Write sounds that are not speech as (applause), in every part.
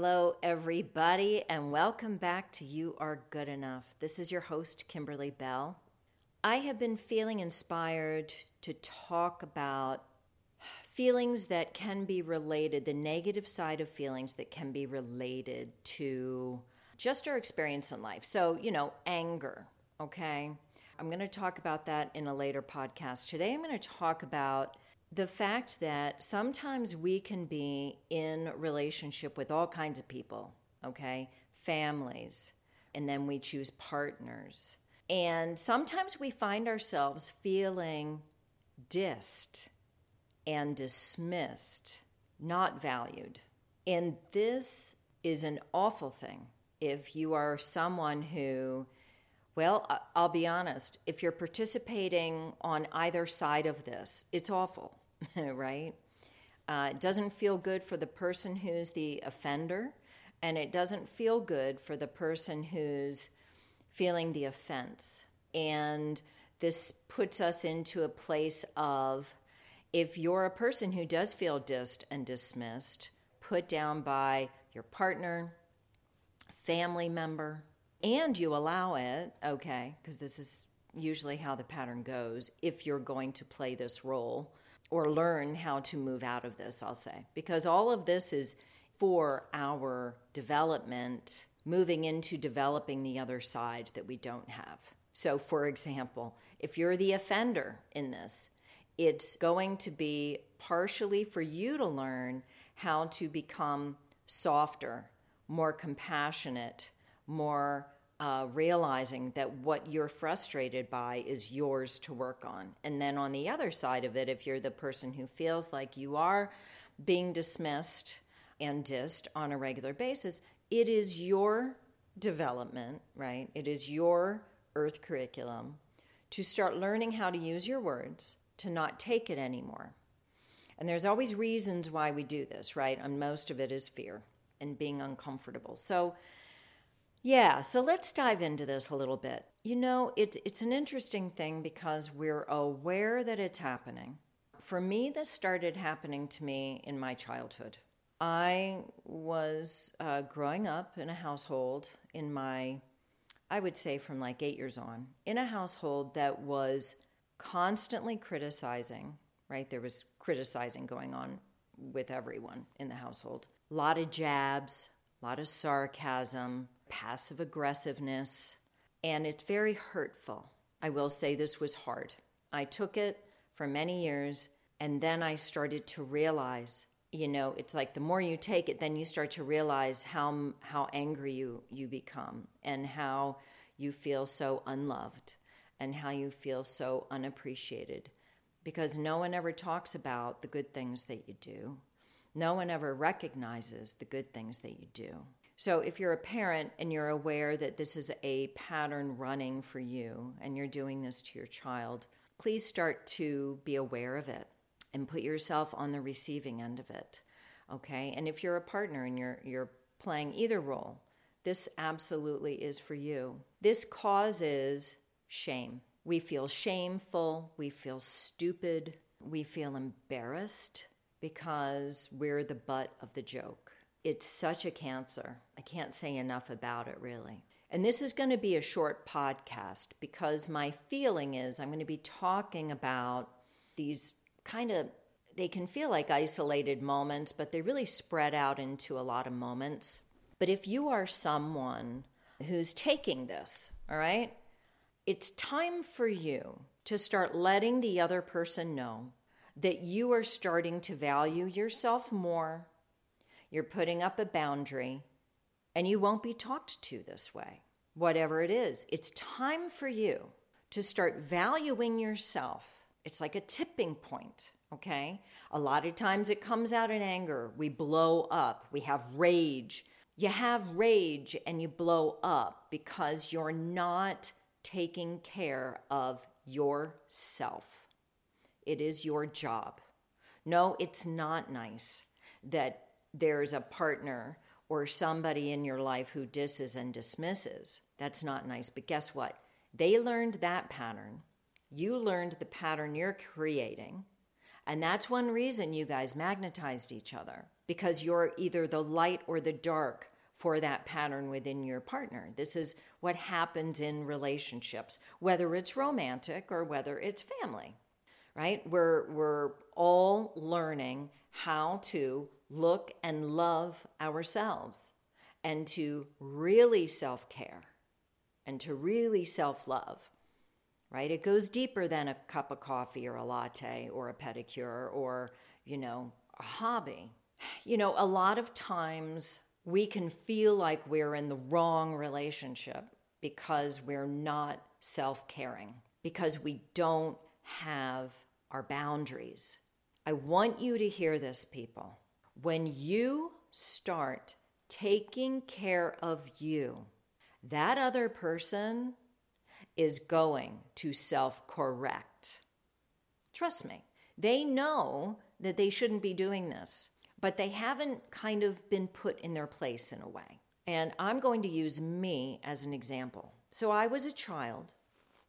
Hello, everybody, and welcome back to You Are Good Enough. This is your host, Kimberly Bell. I have been feeling inspired to talk about feelings that can be related, the negative side of feelings that can be related to just our experience in life. So, you know, anger, okay? I'm going to talk about that in a later podcast. Today, I'm going to talk about the fact that sometimes we can be in relationship with all kinds of people, okay? Families, and then we choose partners. And sometimes we find ourselves feeling dissed and dismissed, not valued. And this is an awful thing if you are someone who well, I'll be honest, if you're participating on either side of this, it's awful, (laughs) right? Uh, it doesn't feel good for the person who's the offender, and it doesn't feel good for the person who's feeling the offense. And this puts us into a place of if you're a person who does feel dissed and dismissed, put down by your partner, family member, and you allow it, okay, because this is usually how the pattern goes if you're going to play this role or learn how to move out of this, I'll say. Because all of this is for our development, moving into developing the other side that we don't have. So, for example, if you're the offender in this, it's going to be partially for you to learn how to become softer, more compassionate, more uh, realizing that what you're frustrated by is yours to work on. And then on the other side of it, if you're the person who feels like you are being dismissed and dissed on a regular basis, it is your development, right? It is your earth curriculum to start learning how to use your words, to not take it anymore. And there's always reasons why we do this, right? And most of it is fear and being uncomfortable. So, yeah, so let's dive into this a little bit. You know, it, it's an interesting thing because we're aware that it's happening. For me, this started happening to me in my childhood. I was uh, growing up in a household in my, I would say from like eight years on, in a household that was constantly criticizing, right? There was criticizing going on with everyone in the household. A lot of jabs, a lot of sarcasm, passive aggressiveness, and it's very hurtful. I will say this was hard. I took it for many years, and then I started to realize you know it's like the more you take it then you start to realize how how angry you you become and how you feel so unloved and how you feel so unappreciated because no one ever talks about the good things that you do no one ever recognizes the good things that you do so, if you're a parent and you're aware that this is a pattern running for you and you're doing this to your child, please start to be aware of it and put yourself on the receiving end of it. Okay? And if you're a partner and you're you're playing either role, this absolutely is for you. This causes shame. We feel shameful, we feel stupid, we feel embarrassed because we're the butt of the joke. It's such a cancer. I can't say enough about it, really. And this is going to be a short podcast because my feeling is I'm going to be talking about these kind of, they can feel like isolated moments, but they really spread out into a lot of moments. But if you are someone who's taking this, all right, it's time for you to start letting the other person know that you are starting to value yourself more you're putting up a boundary, and you won't be talked to this way, whatever it is. It's time for you to start valuing yourself. It's like a tipping point, okay? A lot of times it comes out in anger. We blow up, we have rage. You have rage and you blow up because you're not taking care of yourself. It is your job. No, it's not nice that there's a partner or somebody in your life who disses and dismisses. That's not nice. But guess what? They learned that pattern. You learned the pattern you're creating. And that's one reason you guys magnetized each other. because you're either the light or the dark for that pattern within your partner. This is what happens in relationships, whether it's romantic or whether it's family, right? We're, we're all learning how to look and love ourselves and to really self care and to really self love, right? It goes deeper than a cup of coffee or a latte or a pedicure or, you know, a hobby. You know, a lot of times we can feel like we're in the wrong relationship because we're not self caring, because we don't have our boundaries. I want you to hear this, people. When you start taking care of you, that other person is going to self correct. Trust me, they know that they shouldn't be doing this but they haven't kind of been put in their place in a way. And I'm going to use me as an example. So I was a child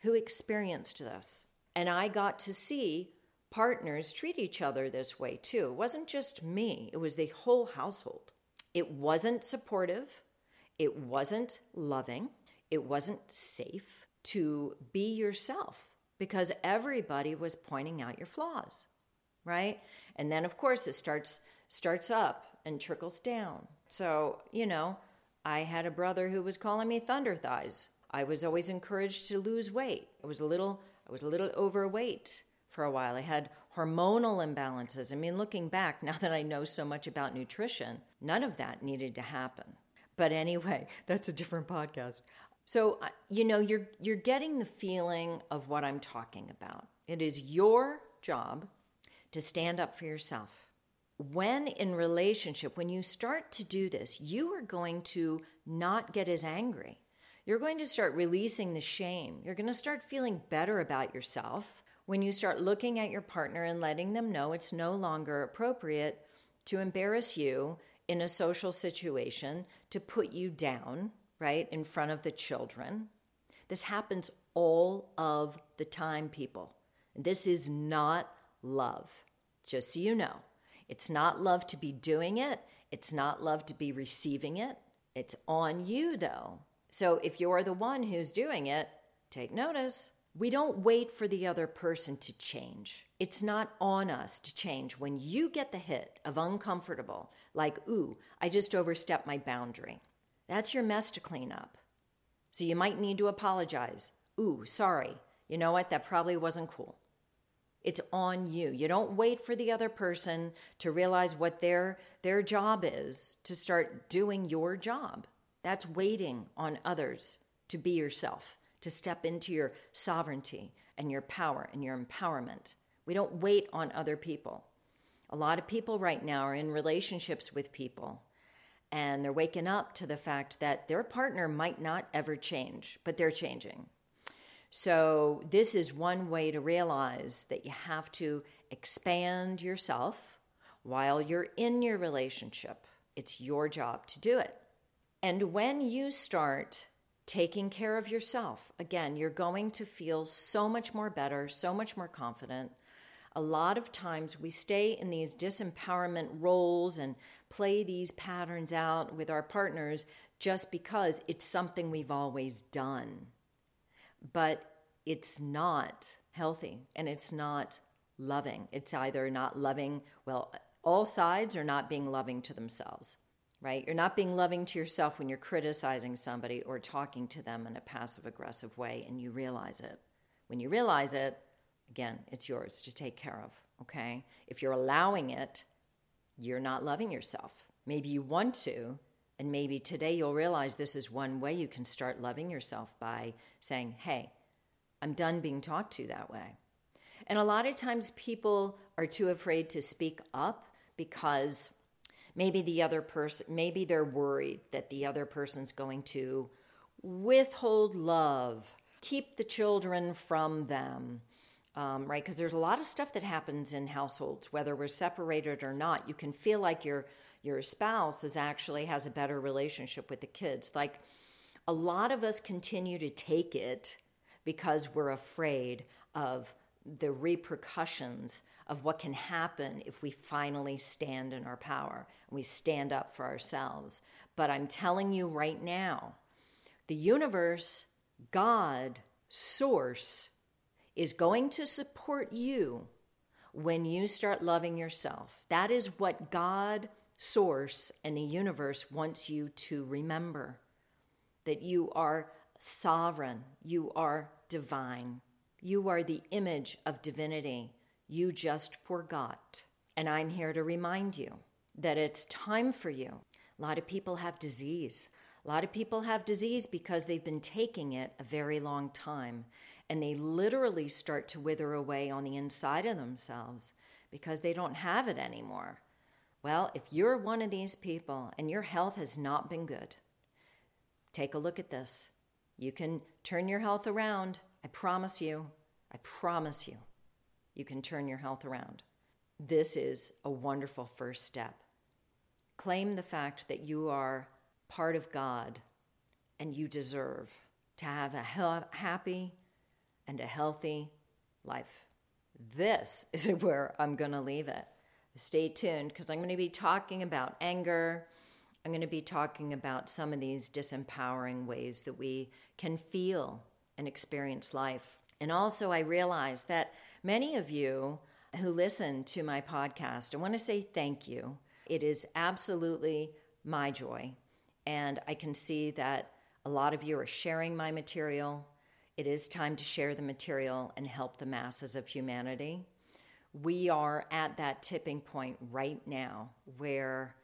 who experienced this, and I got to see partners treat each other this way too. It wasn't just me, it was the whole household. It wasn't supportive, it wasn't loving, it wasn't safe to be yourself because everybody was pointing out your flaws, right? And then, of course, it starts starts up and trickles down. So, you know, I had a brother who was calling me thunder thighs. I was always encouraged to lose weight. I was a little I was a little overweight for a while. I had hormonal imbalances. I mean, looking back, (laughs) now that I know so much about nutrition, none of that needed to happen. But anyway, (laughs) that's a different podcast. So, uh, you know, you're you're getting the feeling of what I'm talking about. It is your job to stand up for yourself when in relationship, when you start to do this, you are going to not get as angry. You're going to start releasing the shame. You're going to start feeling better about yourself when you start looking at your partner and letting them know it's no longer appropriate to embarrass you in a social situation, to put you down, right, in front of the children. This happens all of the time, people. This is not love, just so you know. It's not love to be doing it, it's not love to be receiving it. It's on you, though. So if you're the one who's doing it, take notice. We don't wait for the other person to change. It's not on us to change. When you get the hit of uncomfortable, like, ooh, I just overstepped my boundary, that's your mess to clean up. So you might need to apologize. Ooh, sorry. You know what? That probably wasn't cool. It's on you. You don't wait for the other person to realize what their their job is to start doing your job. That's waiting on others to be yourself, to step into your sovereignty and your power and your empowerment. We don't wait on other people. A lot of people right now are in relationships with people and they're waking up to the fact that their partner might not ever change, but they're changing. So, this is one way to realize that you have to expand yourself while you're in your relationship. It's your job to do it. And when you start taking care of yourself, again, you're going to feel so much more better, so much more confident. A lot of times we stay in these disempowerment roles and play these patterns out with our partners just because it's something we've always done but it's not healthy and it's not loving. It's either not loving, well, all sides are not being loving to themselves, right? You're not being loving to yourself when you're criticizing somebody or talking to them in a passive aggressive way and you realize it. When you realize it, again, it's yours to take care of, okay? If you're allowing it, you're not loving yourself. Maybe you want to, and maybe today you'll realize this is one way you can start loving yourself by saying, hey, I'm done being talked to that way. And a lot of times people are too afraid to speak up because maybe the other person, maybe they're worried that the other person's going to withhold love, keep the children from them. Um, right? Because there's a lot of stuff that happens in households, whether we're separated or not. You can feel like your your spouse is actually has a better relationship with the kids. Like a lot of us continue to take it because we're afraid of the repercussions of what can happen if we finally stand in our power and we stand up for ourselves. But I'm telling you right now, the universe, God, Source, is going to support you when you start loving yourself. That is what God, Source, and the universe wants you to remember that you are sovereign, you are divine, you are the image of divinity. You just forgot. And I'm here to remind you that it's time for you. A lot of people have disease. A lot of people have disease because they've been taking it a very long time and they literally start to wither away on the inside of themselves because they don't have it anymore. Well, if you're one of these people and your health has not been good, take a look at this. You can turn your health around. I promise you. I promise you. You can turn your health around. This is a wonderful first step. Claim the fact that you are part of God and you deserve to have a happy and a healthy life. This (laughs) is where I'm going to leave it. Stay tuned because I'm going to be talking about anger. I'm going to be talking about some of these disempowering ways that we can feel and experience life. And also, I realize that many of you who listen to my podcast, I want to say thank you. It is absolutely my joy. And I can see that a lot of you are sharing my material. It is time to share the material and help the masses of humanity. We are at that tipping point right now where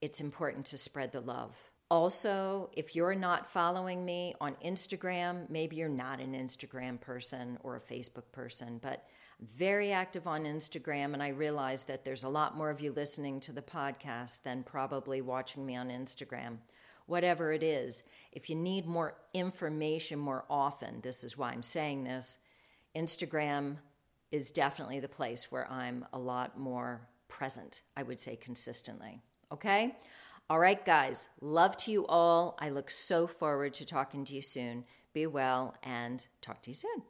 it's important to spread the love. Also, if you're not following me on Instagram, maybe you're not an Instagram person or a Facebook person, but very active on Instagram, and I realize that there's a lot more of you listening to the podcast than probably watching me on Instagram whatever it is. If you need more information more often, this is why I'm saying this, Instagram is definitely the place where I'm a lot more present, I would say consistently. Okay? All right, guys, love to you all. I look so forward to talking to you soon. Be well and talk to you soon.